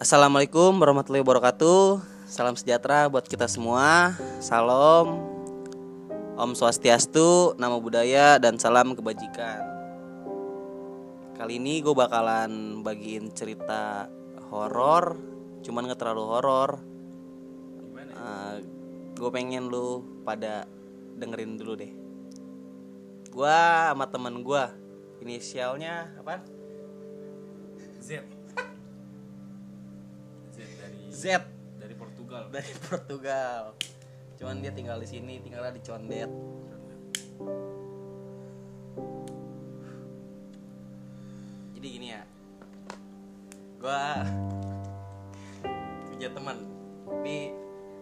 Assalamualaikum warahmatullahi wabarakatuh. Salam sejahtera buat kita semua. Salam. Om Swastiastu, nama budaya dan salam kebajikan. Kali ini gue bakalan bagiin cerita horor, cuman gak terlalu horor. Uh, gue pengen lu pada dengerin dulu deh. Gua sama temen gue, inisialnya apa? Z Z dari Portugal dari Portugal. Cuman dia tinggal di sini, tinggalnya di Condet. Jadi gini ya, gua punya teman, tapi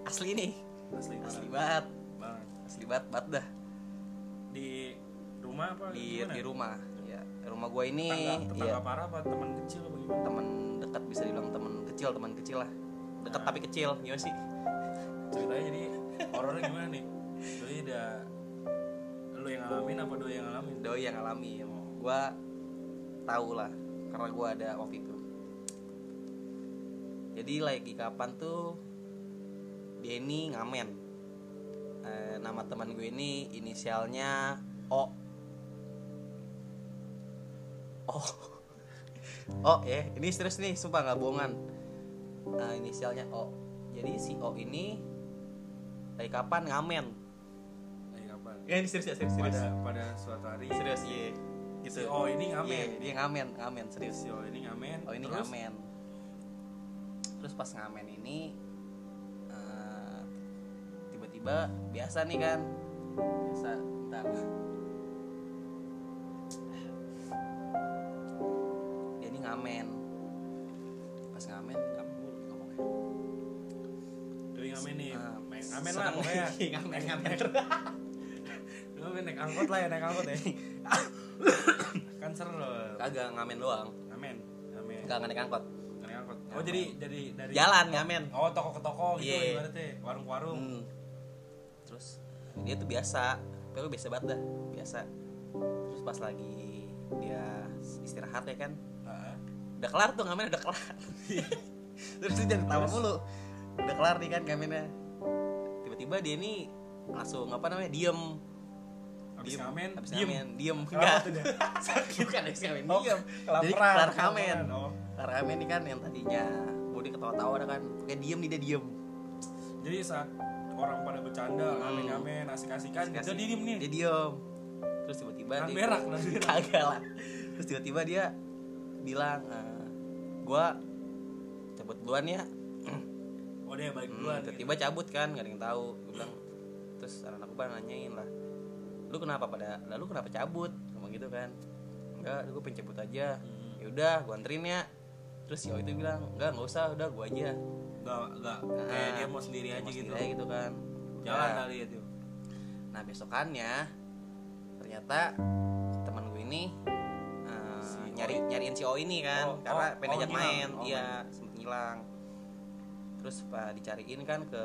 asli nih, asli asli banget. banget, banget asli banget, banget dah di rumah apa di gimana? di rumah. Ya, rumah gua ini tetangga, tetangga ya parah apa teman kecil apa gimana teman dekat bisa dibilang teman kecil, teman kecil lah. Dekat tapi kecil, gimana sih? ceritanya jadi horornya gimana nih? Doi udah lu yang ngalamin apa doi yang ngalamin? Doi yang alami gue tahu lah karena gue ada waktu itu. Jadi lagi kapan tuh dia ini ngamen. Eh, nama teman gue ini inisialnya O. O. O ya ini serius nih sumpah nggak bohongan Eh, inisialnya O. Jadi si O ini lagi kapan ngamen? Lagi kapan? Ya ini serius ya serius serius. Pada pada suatu hari. Serius iya. gitu si oh ini ngamen. Iya, dia ngamen ngamen serius. Si oh ini ngamen oh ini terus? ngamen. Terus pas ngamen ini eh, tiba-tiba biasa nih kan. Biasa bentar. Dia ini ngamen ngamen lah pokoknya. Ngamen. Ngamen. Ngamen naik angkot lah ya naik angkot ya. Kan seru loh. Kagak ngamen doang. Ngamen ngamen. Kagak naik angkot. Naik angkot. Oh jadi jadi dari jalan ngamen. Oh toko ke toko gitu Iya. ibaratnya warung ke warung Hmm. Terus dia tuh biasa, tapi biasa banget dah, biasa. Terus pas lagi dia istirahat ya kan, Heeh. udah kelar tuh ngamennya udah kelar. Terus dia jadi tawa mulu, udah kelar nih kan ngamennya. Tiba-tiba dia ini langsung apa namanya diem. Habis Diem. ngamen, habis diem. ngamen, diem. Kenapa enggak. tuh dia? bukan habis ngamen. Oh, diem. Kelaparan, jadi kelar ngamen. Oh. kelar ngamen nih kan yang tadinya body ketawa-tawa ada kan. Kayak diem nih dia diem. Jadi saat orang pada bercanda Hmm. ngamen ngamen asik-asikan dia diem nih. Dia diem. Terus tiba-tiba Kan dia berak, kan? Berak. kagak lah. Terus tiba-tiba dia bilang eh, gua cabut duluan ya oh dia balik Hmm, duluan tiba-tiba cabut kan gak ada yang tahu. Gue bilang terus anak-anak gue nanyain lah. Lu kenapa pada lalu kenapa cabut? Ngomong gitu kan. Enggak gue pengen cabut aja. Hmm. ya udah gue anterin ya. Terus si O itu bilang enggak nggak usah udah gue aja. Gak, gak, kayak Ah, dia mau sendiri aja mau gitu. sendiri gitu kan. Jalan Nah, kali itu Nah besokannya ternyata teman gue ini Si O nyari nyariin si O ini kan Oh, karena oh, pengen oh, ajak ngilang. main, Oh, iya sempet ngilang. Terus pak dicariin kan ke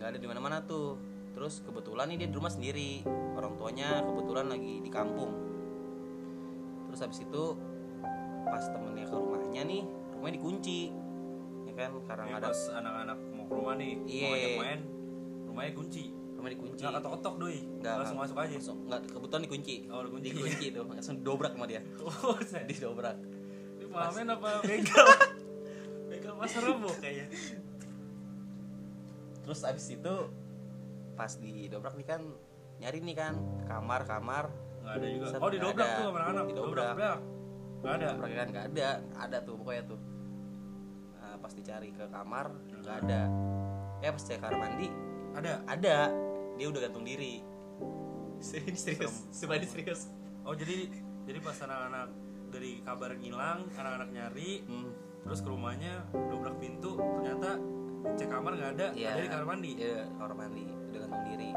nggak ada di mana-mana tuh. Terus kebetulan nih dia di rumah sendiri, orang tuanya kebetulan lagi di kampung. Terus habis itu pas temennya ke rumahnya nih, rumahnya dikunci, ya kan karena nggak ada anak-anak mau ke rumah nih Iya. mau ajak main rumahnya kunci rumah dikunci. nggak ketok-ketok doi Nggak, langsung masuk aja Langsung nggak kebetulan dikunci. Oh, dikunci. Dikunci tuh, langsung dobrak sama dia. oh saya Didobrak. ini pengamen apa begal begal pasar rebo kayaknya terus abis itu pas di dobrak nih kan nyari nih kan kamar kamar. Nggak ada juga. Set, oh nggak didobrak ada. tuh sama anak-anak Didobrak. dobrak nggak ada? Dobrak kan nggak ada. Ada tuh pokoknya tuh. Nah, pas dicari ke kamar nggak ada. Ya pas cek kamar mandi ada? Ada. Dia udah gantung diri. Serius serius. Sumpah serius. Oh jadi jadi pas anak-anak dari kabar ngilang anak-anak nyari hmm. terus ke rumahnya dobrak pintu ternyata cek kamar nggak ada Iya. ada di kamar mandi. Iya, kamar mandi udah gantung diri.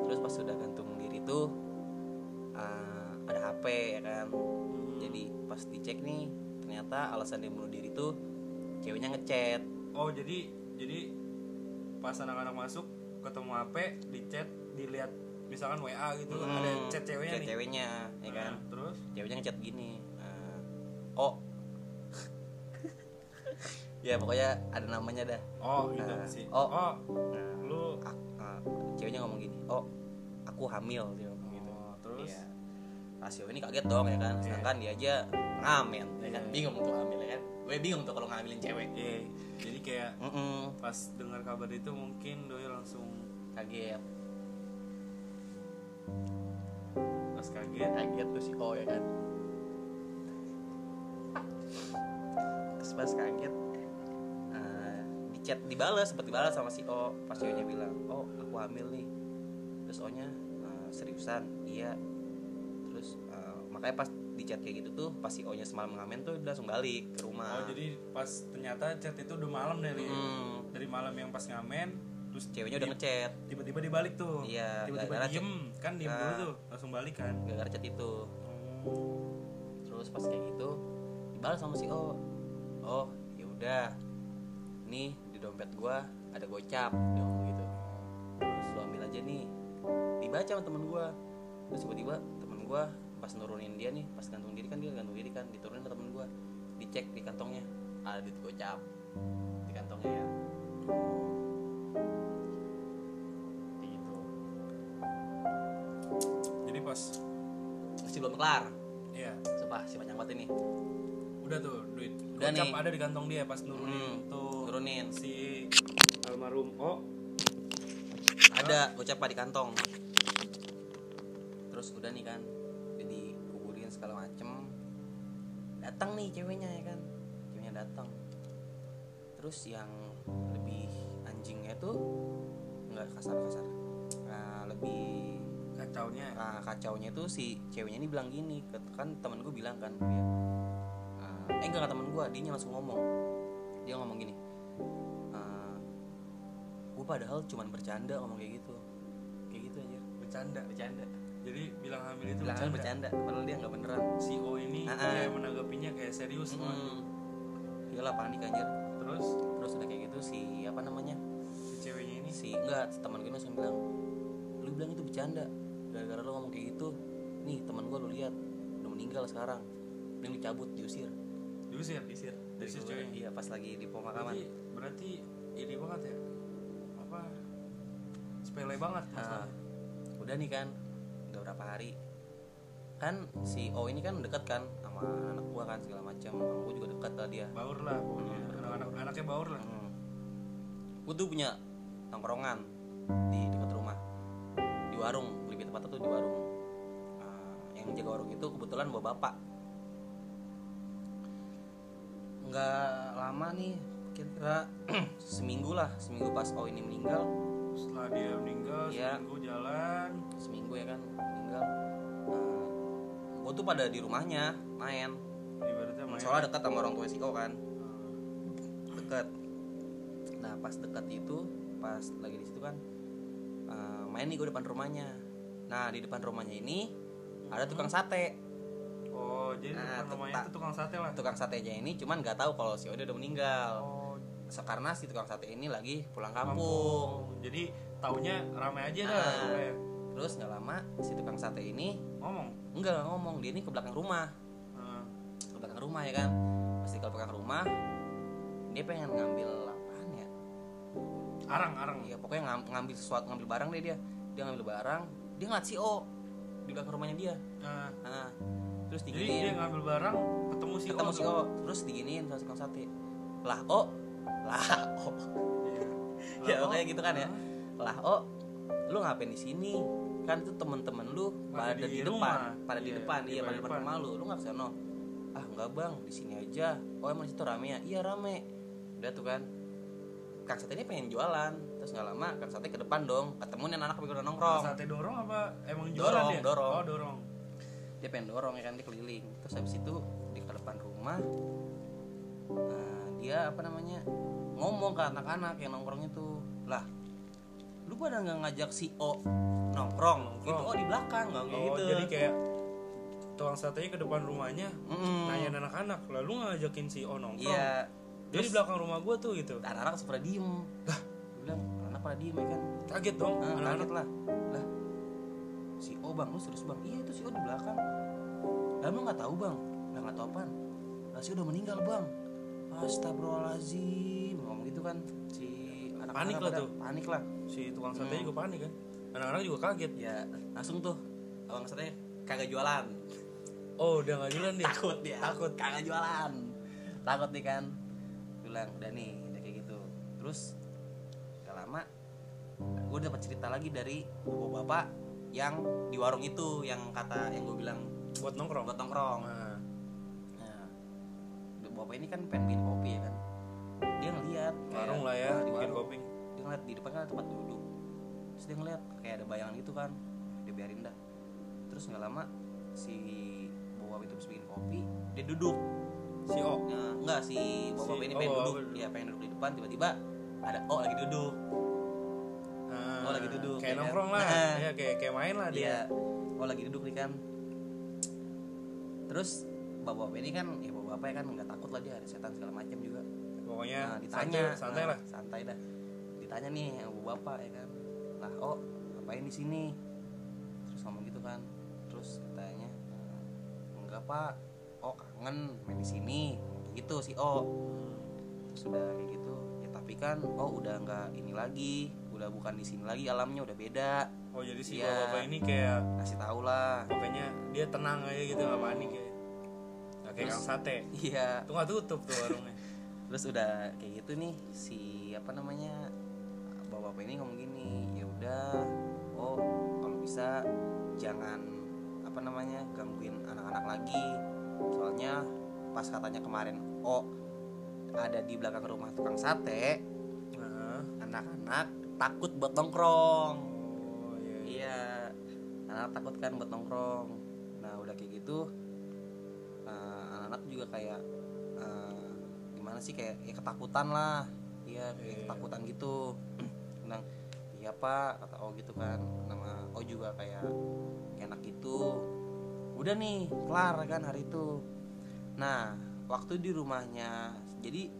Terus pas sudah gantung diri tuh eh, ada HP ya kan? Hmm. jadi pas dicek nih ternyata alasan dia bunuh diri tuh ceweknya ngechat. Oh jadi jadi pas anak-anak masuk ketemu HP di chat dilihat misalkan WA gitu Hmm, ada chat ceweknya chat nih. ceweknya ya kan? Nah, terus? Ceweknya ngechat gini eh, oh ya pokoknya ada namanya dah. Oh gitu Nah, sih. oh. oh nah, lu ak- ah, ceweknya ngomong gini oh aku hamil dia ngomong gitu. oh, terus? Iya. rasio ini kaget dong ya kan? Sedangkan dia aja ngamen ya kan? Iya. bingung tuh hamil ya kan? Gue bingung tuh kalau ngambilin cewek. Iya, jadi kayak Mm-mm, pas dengar kabar itu mungkin doi langsung kaget. Pas kaget. Kaget tuh si O ya kan? Pas kaget. eh, chat dibalas seperti dibalas sama si O pas ceweknya bilang oh aku hamil nih. Terus O nya "Eh, seriusan? Iya. Terus eh, makanya pas di chat kayak gitu tuh pas si O nya semalam ngamen tuh dia langsung balik ke rumah. Oh jadi pas ternyata chat itu udah malam dari Hmm. dari malam yang pas ngamen terus ceweknya udah ngechat. tiba-tiba dibalik tuh. Iya, tiba-tiba diem kan diem Nah. dulu tuh langsung balik kan. Gara-gara chat itu. Terus pas kayak gitu dibalas sama si O. Oh ya udah nih di dompet gua ada gocap dia ngomong gitu. Terus lu ambil aja nih. Dibaca sama temen gua. Terus tiba-tiba temen gua pas nurunin dia nih pas gantung diri kan dia gantung diri kan diturunin ke temen gua. Dicek di kantongnya ada duit gocap. Di kantongnya ya. Kayak gitu. Jadi pas masih belum kelar. Iya. Sumpah, si panjang banget ini udah tuh duit Udah nih. ada di kantong dia pas nurunin Hmm, tuh nurunin. si almarhum oh ada gocap di kantong. Terus udah nih kan jadi kuburin segala macem. Datang nih ceweknya ya kan ceweknya datang. Terus yang lebih anjingnya tuh nggak kasar kasar nah, lebih kacaunya. Nah, kacaunya tuh si ceweknya ini bilang gini kan temen gue bilang kan dia eh enggak enggak temen gue dia langsung ngomong. Dia ngomong gini gue padahal cuman bercanda ngomong kayak gitu. Kayak gitu aja bercanda bercanda. Jadi bilang hamil itu bilang bercanda. bercanda padahal dia nggak beneran. Si O ini ah. kayak menanggapinya kayak serius Hmm. waduh. iyalah panik anjir. Terus? Terus udah kayak gitu si apa namanya? Si ceweknya ini? Si enggak teman gue langsung bilang lu bilang itu bercanda. Gara-gara lu ngomong kayak gitu nih teman gue lu lihat udah meninggal sekarang. Dia dicabut diusir diusir diusir dari ceweknya? iya pas lagi di pemakaman. Berarti berarti ini banget ya? Apa? Sepele banget Ah, masalahnya. udah nih kan udah berapa hari. Kan si O ini kan deket kan sama anak gua kan segala macam sama gua juga deket lah dia. Baur lah pokoknya. Hmm, anak-anak anaknya baur lah. Hmm. Gue tuh punya tongkrongan di dekat rumah. Di warung lebih tepatnya tuh di warung. Ah, yang jaga warung itu kebetulan bawa bapak nggak lama nih kira-kira seminggu lah seminggu pas O ini meninggal. Setelah dia meninggal Iya. seminggu jalan. Seminggu ya kan meninggal. Gue tuh pada di rumahnya main. Ibaratnya main. Soalnya dekat sama orang tua si O kan. Deket. Nah pas dekat itu pas lagi di situ kan eh, main nih gue depan rumahnya. Nah di depan rumahnya ini ada tukang sate oh jadi Nah, rumahnya itu tukang sate lah tukang satenya ini cuman nggak tahu kalau si Ode udah meninggal. Oh. So, karena si tukang sate ini lagi pulang kampung. Jadi taunya ramai aja dah Ah. pokoknya. terus nggak lama si tukang sate ini ngomong? Enggak nggak ngomong. Dia ini ke belakang rumah. Ah. ke belakang rumah ya kan? Pasti ke belakang rumah dia pengen ngambil apaan ya? Arang arang. Iya pokoknya ngam- ngambil sesuatu ngambil barang deh dia. Dia ngambil barang dia ngeliat si O di belakang rumahnya dia. Nah, nah, terus jadi dia diginiin ngambil barang ketemu si ketemu O si tuh. O. Terus diginiin sama tukang sate lah O. Lah O. Iya. ya kayak gitu kan ya. Lah O lu ngapain di sini? Kan itu temen-temen lu Pada pada, di di, rumah. depan pada di Iya, depan. iya pada depan. rumah lu. Lu nggak ke sana ah nggak bang. Di sini aja. Oh emang di situ rame ya? Iya rame. Udah tuh kan. Kang sate ini pengen jualan. Terus nggak lama kang sate ke depan dong. Ketemu nih anak udah nongkrong. Sate dorong apa? Emang jualan Dorong, dia? dorong. oh dorong dia pengen dorong ya kan dia keliling. Terus habis itu di ke depan rumah nah, dia apa namanya ngomong ke anak-anak yang nongkrong itu lah lu pada nggak ngajak si O nongkrong, gitu. Oh. Di belakang nggak oh gitu. jadi kayak tukang satenya ke depan rumahnya Mm-mm. nanyain anak-anak lalu ngajakin si O nongkrong? Iya. Dia di belakang rumah gua tuh gitu. Anak-anak pada diem. Lah. Gue bilang anak pada diem ya kan? Kaget dong ah, anak-anak. lah. Lah si O bang. Lu serius bang? Iya itu si O di belakang. Lah lu nggak tahu bang? Lah nggak tahu apaan. Lah si O udah meninggal bang. Astagfirullahaladzim. Ngomong gitu kan si anak Panik lah tuh. panik lah. Si tukang sate Hmm. juga panik kan? Anak-anak juga kaget. Ya langsung tuh. Abang satenya kagak jualan. Oh udah nggak jalan dia takut dia. Takut. Kagak jualan. Takut nih kan? Bilang udah nih udah kayak gitu. Terus gak lama gue dapat cerita lagi dari bapak bapak yang di warung itu yang kata yang gue bilang buat nongkrong? Buat nongkrong. Nah, nah. Bapak ini kan pengen bikin kopi ya kan? Dia ngeliat warung lah ya di bikin warung. kopi. Dia ngeliat di depan kan tempat duduk. Terus dia ngeliat kayak ada bayangan gitu kan. Dia biarin dah. Terus nggak lama si bapak itu habis bikin kopi dia duduk. Si O? Nah, enggak si bapak Si- ini oh, pengen bapak duduk. dia pengen duduk di depan tiba-tiba ada oh lagi duduk Oh, lagi duduk, kayak ya kan? nongkrong lah. Nah. ya kayak kayak main lah dia. Dia oh lagi duduk nih kan. Terus bapak-bapak ini kan ya bapak-bapak kan nggak takut lah dia ada setan segala macam juga. Pokoknya nah, ditanya. santai, santai nah, lah. santai dah. Ditanya nih yang bapak ya kan. Lah oh ngapain di sini? Terus ngomong gitu kan. Terus katanya "Eh, enggak pak. Oh kangen main di sini. Gitu si oh. Terus udah kayak gitu. Ya tapi kan oh udah nggak ini lagi udah bukan di sini lagi alamnya udah beda. Oh jadi si Iya. bapak ini kayak kasih tau lah. Pokoknya dia tenang aja gitu nggak panik ya. Nggak kayak kang sate. iya. Tuh nggak tutup tuh warungnya. Terus udah kayak gitu nih si apa namanya bapak bapak ini ngomong gini ya udah oh kalau bisa jangan apa namanya gangguin anak-anak lagi. Soalnya pas katanya kemarin oh ada di belakang rumah tukang sate anak-anak takut buat nongkrong. Oh iya, iya. iya anak takut kan buat nongkrong. Nah udah kayak gitu eh, anak-anak juga kayak eh, gimana sih kayak ya ketakutan lah. Iya kayak Iya. ketakutan gitu. Bilang iya pak kata oh gitu kan. Nama oh juga kayak enak gitu. Udah nih kelar kan hari itu. Nah waktu di rumahnya jadi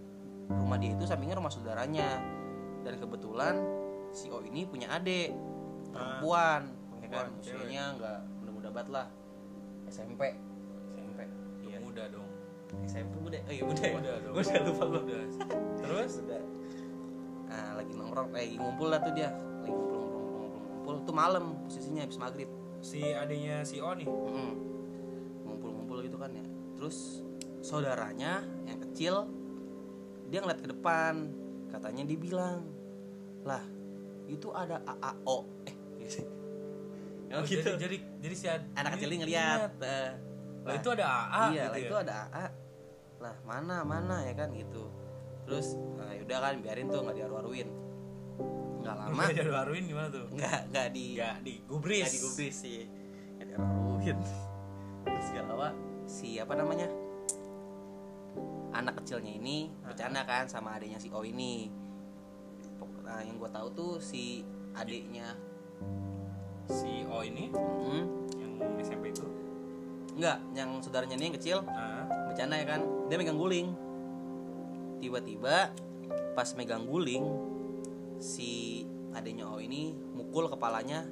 rumah dia itu sampingnya rumah saudaranya. Dan kebetulan si O ini punya adik perempuan ya kan? Perempuan, cewek. usianya nggak muda-muda banget lah. SMP SMP iya. Muda dong. SMP muda. Oh iya muda ya? Muda dong. Udah lupa gua. Muda. terus? Muda. nah lagi nongkrong. Eh, lagi ngumpul lah tuh dia. Lagi ngumpul ngumpul ngumpul ngumpul, ngumpul. tuh malam posisinya habis maghrib. Si adiknya si O nih? Mm-mm. ngumpul-ngumpul gitu kan ya. Terus saudaranya yang kecil dia ngeliat ke depan. Katanya dia bilang lah itu ada AAO eh gitu. Oh, Oh, gitu. jadi, jadi jadi si anak kecil ini ingat. ngeliat eh, Lah, itu ada AA iya gitu lah ya? itu ada AA lah mana mana ya kan gitu terus nah, yaudah kan biarin tuh nggak diaru-aruin nggak lama jadi Arwin gimana tuh? nggak nggak di Enggak digubris. nggak digubris sih nggak diaru-aruin terus nggak lama si apa namanya anak kecilnya ini bercanda kan sama adiknya si O ini nah, yang gue tahu tuh si adiknya. Si O ini? Mm, yang SMP itu. enggak yang saudaranya ini yang kecil. Nah, bercanda ya kan? Dia megang guling. Tiba-tiba pas megang guling si adiknya O ini mukul kepalanya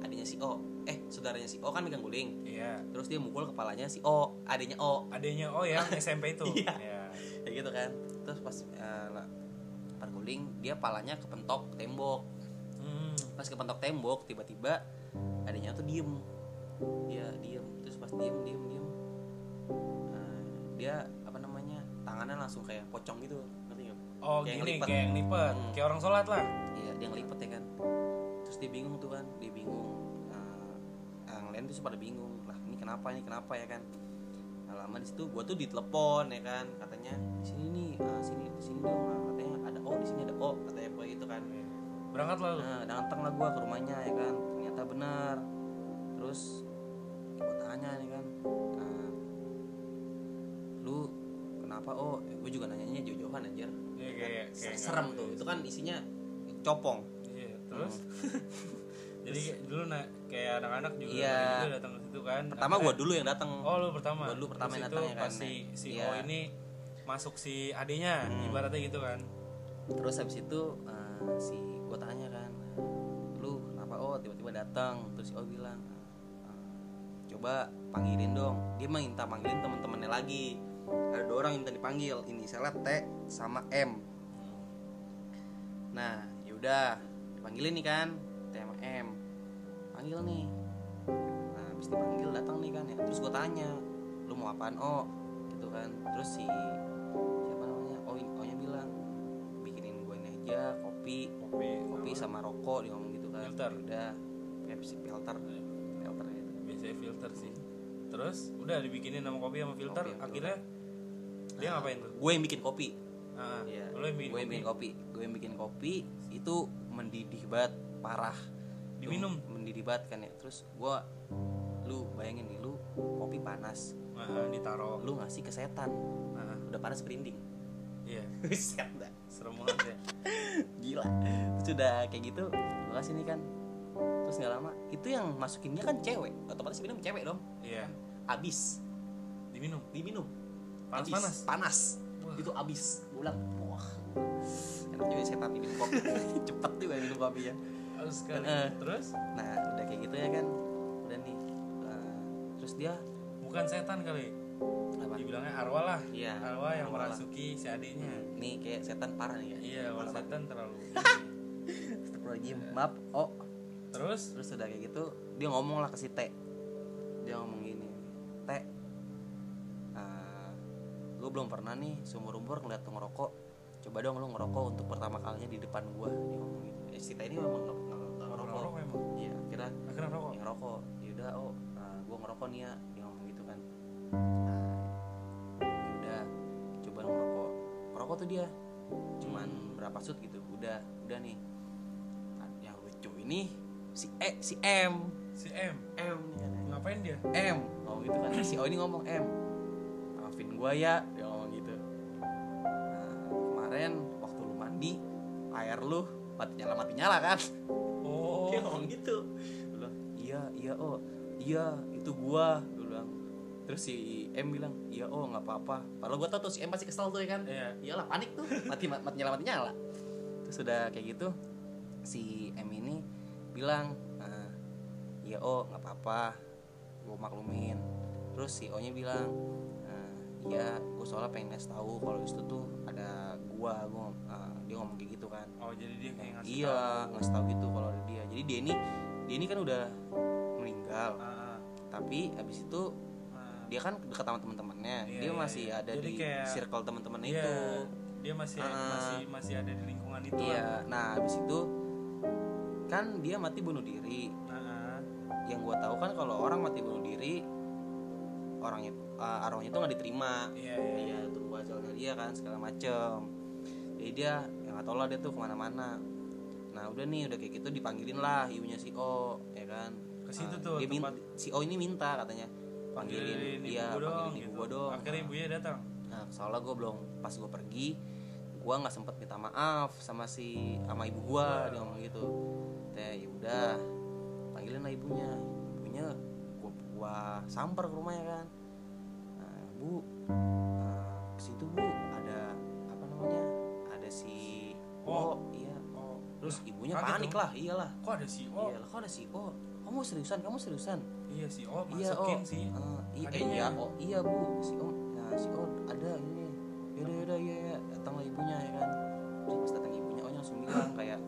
adiknya si O. Eh saudaranya si O kan megang guling. Iya. terus dia mukul kepalanya si O adiknya O. Adanya O yang SMP itu. Iya. Iya. kayak gitu kan. Terus pas par guling dia palanya kepentok tembok Hmm. pas kepentok tembok tiba-tiba adiknya tuh diem dia diem terus pas diem diem diem eh, dia apa namanya tangannya langsung kayak pocong gitu ngerti nggak Oh, Kayak gini ngelipet. kayak Hmm. kayak orang sholat lah. iya dia ngelipet ya kan terus dia bingung tuh kan dia bingung Eh, yang lain tuh pada bingung lah ini kenapa ini kenapa ya kan nah, lama di situ gua tuh ditelepon ya kan katanya sini nih ah, sini sini dong oh di sini ada oh katanya apa gitu kan Berangkat lah lu. nah datang lah gua ke rumahnya ya kan ternyata benar terus gua tanya nih kan "Ah, lu kenapa oh eh, gue juga nanyanya jauh-jauhan aja Iya, kayak kayak serem nggak- tuh itu kan isinya copong Iya, terus jadi kayak dulu nah, kayak anak-anak juga Iya. juga datang ke situ kan. pertama gua dulu yang datang Oh, lu pertama. Gua dulu pertama Terus yang datang ya kan, si si Iya. O ini masuk si adenya, Hmm. ibaratnya gitu kan. Terus habis itu eh, si gue tanya kan lu kenapa oh tiba-tiba datang? Terus oh bilang "Eh, coba panggilin dong. Dia minta panggilin teman-temannya lagi. Ada dua orang yang minta dipanggil inisialnya T sama M. Nah yaudah dipanggilin nih kan T sama M. Panggil nih. Nah habis dipanggil datang nih kan ya. Terus gue tanya lu mau apaan oh gitu kan. Terus si aja kopi. Kopi kopi sama rokok dia ngomong gitu kan. Filter. udah Pepsi filter. Filter gitu biasanya filter sih. Terus udah dibikinin sama kopi sama filter. Kopi, akhirnya dia ngapain tuh? gue yang bikin kopi. Ah Iya. lo yang bikin gue yang bikin kopi. Gue yang bikin kopi itu mendidih banget parah. Diminum? Tuh, mendidih banget kan ya. Terus gue lu bayangin nih lu kopi panas. Ah, ditaro. Lu ngasih ke setan. Ah, udah panas berinding. Iya. Set dah serem banget ya gila. Terus udah kayak gitu gue kasih nih kan. Terus nggak lama itu yang masukinnya kan cewek. Otomatis minum cewek dong. Iya. Abis. Diminum? Diminum. Panas- Abis. panas? panas. Wah. itu abis. Gue bilang wah. Enak juga setan minum kopi. Cepet juga minum kopi ya harus sekali Eh. terus? nah udah kayak gitu ya kan. Udah nih. Eh, terus dia bukan setan kali dibilangnya arwah lah. Iya, arwah yang arwah lah. merasuki si adiknya. Nih kayak setan parah nih ya iya kalau setan terlalu. Ini. Astagfirullahaladzim maaf oh terus? Terus udah kayak gitu dia ngomong lah ke si T. Dia ngomong gini T gue belum pernah nih seumur umur ngeliat lu ngerokok. Coba dong lu ngerokok untuk pertama kalinya di depan gue dia ngomong gitu. Eh, si T ini memang nggak ngerokok ngerokok. iya akhirnya akhirnya rokok yang ngerokok. Yaudah oh gue ngerokok nih ya. Dia ngomong gitu kan ngerokok tuh dia. Cuman berapa shoot gitu. Udah udah nih. Nah, yang lucu ini si E si M. Si M. M kan. ngapain dia? M. Ngomong gitu kan. Si O ini ngomong M. Maafin gua ya dia ngomong gitu. Nah, kemarin waktu lu mandi air lu mati nyala mati nyala kan? Oh. Dia ngomong gitu. Bilang iya iya oh iya itu gua terus si M bilang iya oh nggak apa-apa. Padahal gua tau tuh si M pasti kesel tuh ya kan? Iya. Iyalah panik tuh. Mati mati nyala mati nyala. Terus udah kayak gitu si M ini bilang "Ah, iya oh nggak apa-apa. Gue maklumin. Terus si O nya bilang "Ah, iya gue soalnya pengen ngasih tahu kalau di situ tuh ada gua gua ah, dia ngomong kayak gitu kan. Oh jadi dia kayak ngasih iya tahu. ngasih tahu gitu kalau ada dia. Jadi dia ini dia ini kan udah meninggal. Ah, tapi habis itu. Dia kan dekat sama teman-temannya Iya, dia iya, masih iya. ada Jadi di kayak- circle teman-teman Iya, itu dia masih Ah. masih masih ada di lingkungan itu. Iya, nah habis itu kan dia mati bunuh diri. Ah, Yang gua tahu kan kalau orang mati bunuh diri, orangnya uh, arwahnya itu nggak diterima. iya iya Iya, tunggu ajalnya dia kan segala macem. Jadi dia yang nggak tahu lah dia tuh ke mana-mana. Nah udah nih udah kayak gitu dipanggilin lah ibunya si O, ya kan. Ke situ Nah, tuh dia si O ini minta katanya panggilin, Panggilin dia ibu gua dong, panggilin ibu gitu. gua dong. akhirnya ibunya datang Nah, soalnya gue belum pas gue pergi, gue nggak sempet minta maaf sama si sama ibu gue dia ngomong gitu. Teh, ya udah, panggilin lah ibunya. Ibunya gue gua samper ke rumahnya kan. Nah, bu, eh, ke situ bu ada apa namanya? Ada si Oh. Oh, iya. oh Terus ibunya panik dong. lah, iyalah. kok ada si O Iya, lah, kok ada si Oh. Kamu seriusan? Kamu seriusan? Iya si O iya masukin oh sih. Eh, iya adiknya. iya oh iya bu. Si om nah si om ada ini. Yaudah yaudah iya ya datanglah ibunya ya kan. Terus pas datang ibunya ohnya langsung bilang kayak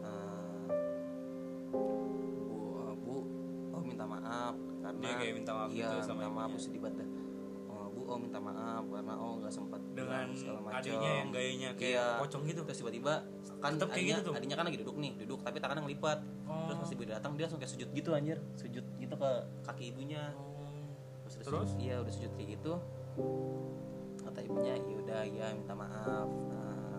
eh, bu eh, bu oh minta maaf karena Dia kayak minta maaf iya gitu sama minta maaf bu sedih banget oh bu oh minta maaf karena oh nggak sempat dengan segala macam adiknya yang gayanya kayak Iya. pocong gitu. Terus tiba-tiba kan Tetep adiknya, gitu tuh? adiknya kan lagi duduk nih duduk tapi tangannya ngelipat. Oh. terus pas ibu datang dia langsung kayak sujud gitu anjir. Sujud ke kaki ibunya. Terus, Terus? sujud- iya udah sujud kayak gitu kata ibunya ya udah ya minta maaf nah,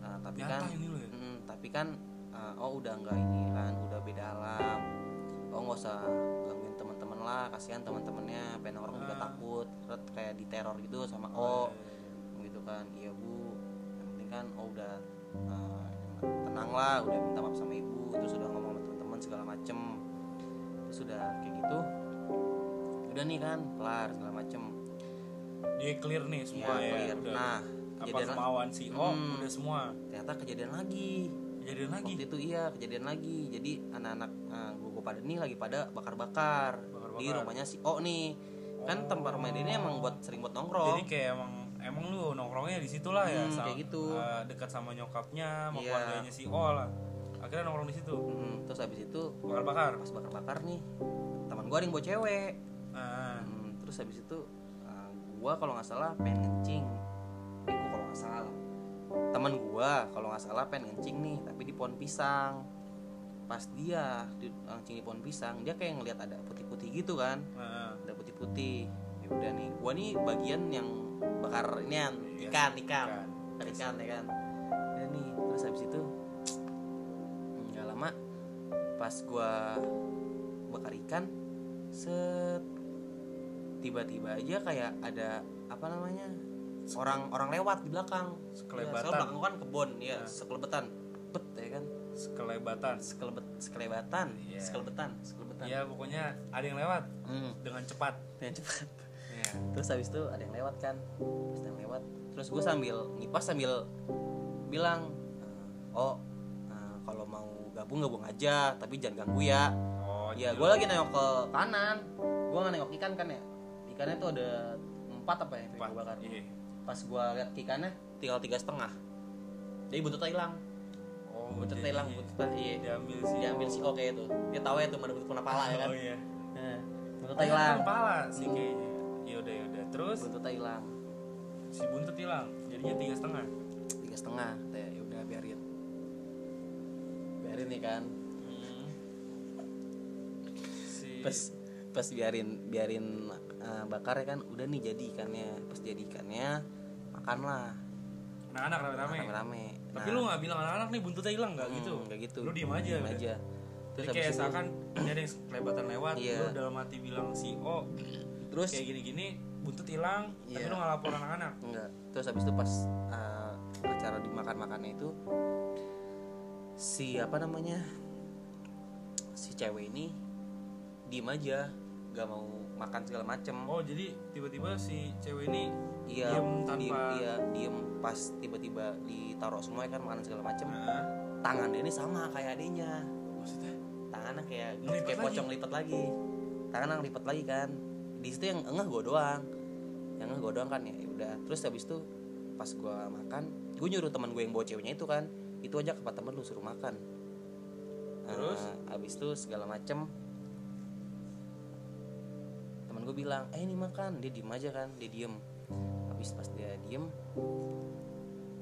nah, tapi Nyata kan ini ya? mm, tapi kan uh, oh udah nggak ini kan udah beda alam oh nggak usah gangguin teman-teman lah kasihan teman-temannya pengen orang juga Ah. takut Terus kayak diteror gitu sama Oh, oh gitu kan iya bu yang penting kan oh udah uh, tenang lah udah minta maaf sama ibu terus udah ngomong sama teman-teman segala macem terus udah kayak gitu udah nih kan kelar segala macem. Dia clear nih semua Iya, ya, clear. udah. nah apa kejadian kemauan si O Hmm. udah semua. Ternyata kejadian lagi. Kejadian lagi? Waktu itu iya kejadian lagi. Jadi anak-anak uh, gue pada nih lagi pada bakar-bakar. Di rumahnya si O nih. Kan tempat main ini emang buat sering buat nongkrong. Jadi kayak emang emang lu nongkrongnya di situ lah ya Hmm, sam- kayak gitu. eh, dekat sama nyokapnya sama Iya. keluarganya si O lah akhirnya nongkrong di situ. Hmm, terus habis itu bakar bakar pas bakar-bakar nih teman gua ada yang bawa cewek. Ah. Hmm, terus habis itu uh, gua kalau nggak salah pengen ngencing eh gua kalau nggak salah. Teman gua kalau nggak salah pengen ngencing nih tapi di pohon pisang. Pas dia di, ngencing di pohon pisang dia kayak ngelihat ada putih-putih gitu kan. Ah, ada putih-putih. Ya udah nih gua nih bagian yang bakar ini Iya, ikan ikan. ikan. bakar ikan ya kan. Udah nih terus habis itu lama pas gua bakar ikan set tiba-tiba aja kayak ada apa namanya orang orang lewat di belakang. Sekelebatan. ya, belakang kan kebon ya Nah. sekelebetan. Bet ya kan? Sekelebatan. Sekelebet sekelebatan Iya. sekelebetan sekelebetan. Ya pokoknya ada yang lewat hmm, dengan cepat. Dengan cepat. Ya. terus habis itu ada yang lewat kan? Terus ada yang lewat. Terus gue sambil ngipas sambil bilang oh gabung gabung aja tapi jangan ganggu ya. Oh ya jadi gue lagi nengok ke kanan. Gue nggak nengok ikan kan ya? Ikannya tuh ada empat apa ya gue bakar? iya. pas gue lihat ikannya tinggal tiga setengah. Jadi buntutnya hilang oh buntutnya hilang buntutnya iya. diambil si diambil si oke itu. Dia tahu ya tuh mana buntut kena pala ya kan? Oh iya. Nah, buntutnya hilang kepala sih kayaknya. Ya udah ya udah. Terus? Buntutnya hilang si buntut hilang jadinya tiga setengah. Tiga setengah biarin biarin nih kan. Hmm. si pas pas biarin biarin uh, bakar ya kan udah nih jadi ikannya. Pas jadi ikannya makanlah. Anak-anak rame-rame. Rame-rame tapi lu nggak bilang anak-anak nih buntutnya hilang nggak gitu? kayak gitu. Lu diem aja Diem udah. aja. Jadi habis kayak seakan ada yang kelebatan lewat Iya. lu dalam hati bilang si O terus? kayak gini-gini buntut hilang tapi Iya. lu nggak lapor anak-anak. Enggak terus habis itu pas uh, acara dimakan makannya itu si apa namanya si cewek ini diem aja gak mau makan segala macem. Oh jadi tiba-tiba si cewek ini iya diem tanpa diem, iya diem pas tiba-tiba ditaruh semua ya kan makanan segala macem. Nah, tangan dia ini sama kayak adiknya. Maksudnya? Tangannya kayak kayak lagi? pocong lipat lagi. Tangan yang lipat lagi kan. Di situ yang enggak gue doang. Yang enggak gue doang kan ya udah. Terus habis itu pas gue makan gue nyuruh teman gue yang bawa ceweknya itu kan itu aja ke temen lu suruh makan. Terus? Nah, habis itu segala macem. Teman gue bilang eh ini makan. Dia diem aja kan dia diem. Habis pas dia diem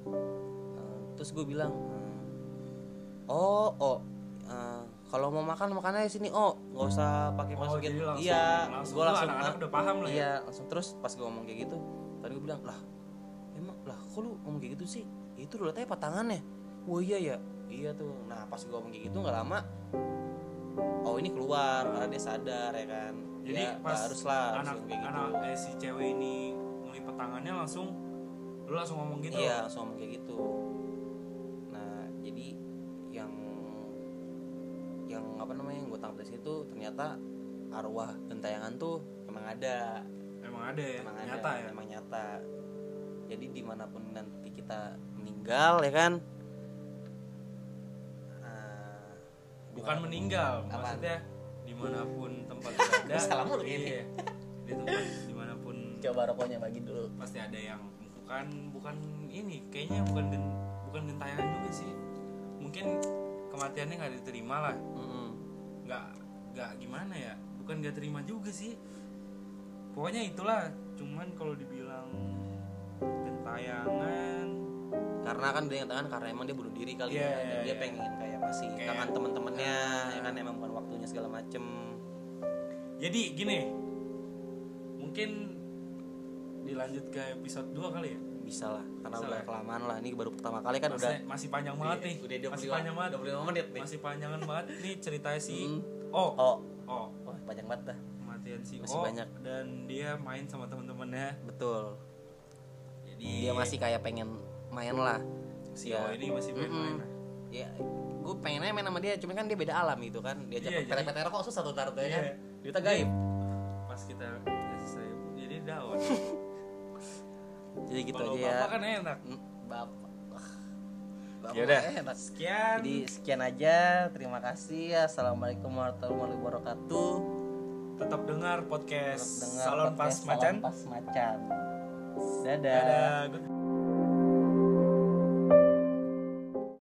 eh, terus gue bilang eh, oh oh eh, kalau mau makan makannya di sini oh. Nggak usah pakai Oh, masukin. jadi langsung- iya langsung gue langsung anak-anak ah, udah paham lah ya? iya langsung terus pas gue ngomong kayak gitu tadi gue bilang lah emang lah kok lu ngomong kayak gitu sih? Itu dulu tanya patangannya wah iya ya? Iya tuh. Nah pas gue ngomong kayak gitu nggak lama oh ini keluar karena dia sadar ya kan? Jadi ya, pas harus lah harus anak kayak gitu. anak eh, si cewek ini ngelipet tangannya langsung lu langsung ngomong gitu? Iya, langsung ngomong kayak gitu. Nah, jadi yang yang apa namanya yang gue tangkap dari situ ternyata arwah gentayangan tuh emang ada, emang ada ya? Emang nyata ada, ya? emang nyata. Jadi di mana pun nanti kita meninggal ya kan, bukan meninggal Apaan? maksudnya di mana pun tempat berada Salah mulu ini. iya, di tempat di mana pun Coba rokoknya bagi dulu. pasti ada yang bukan bukan ini kayaknya bukan gen, bukan gentayangan juga sih mungkin kematiannya nggak diterima lah nggak nggak gimana ya bukan nggak terima juga sih pokoknya itulah cuman kalau dibilang gentayangan Karena kan dia tangan karena emang dia bunuh diri kali Iya, ya, dan iya, dia iya. pengen kayak masih Kayak- kangen teman-temannya, ya kan emang bukan waktunya segala macem. jadi gini mungkin dilanjut ke episode 2 kali ya bisa lah karena Bisa udah lah. kelamaan lah ini baru pertama kali kan udah masih, masih panjang banget Iya, nih udah 25 masih panjang banget 25 menit nih. masih panjangan banget nih ceritanya si Hmm. oh oh oh oh panjang banget dah kematian si Masih O banyak. dan dia main sama temen-temennya betul jadi dia masih kayak pengen main lah si Ya. Ini masih main main Mm-mm. ya gue pengennya main sama dia cuman kan dia beda alam gitu kan. Dia Iya, ajak jadi- PT rokok susah tuh taruh tuh ya Iya. kan. Dia gaib. Pas kita selesai jadi daun jadi gitu kalau aja ya. bapak kan enak. Mm, bapak. Yaudah. mah enak. sekian. Jadi sekian aja. Terima kasih assalamualaikum warahmatullahi wabarakatuh. Tetap dengar podcast Dengar salon pas podcast macan. Salon pas macan. Dadah. Dadah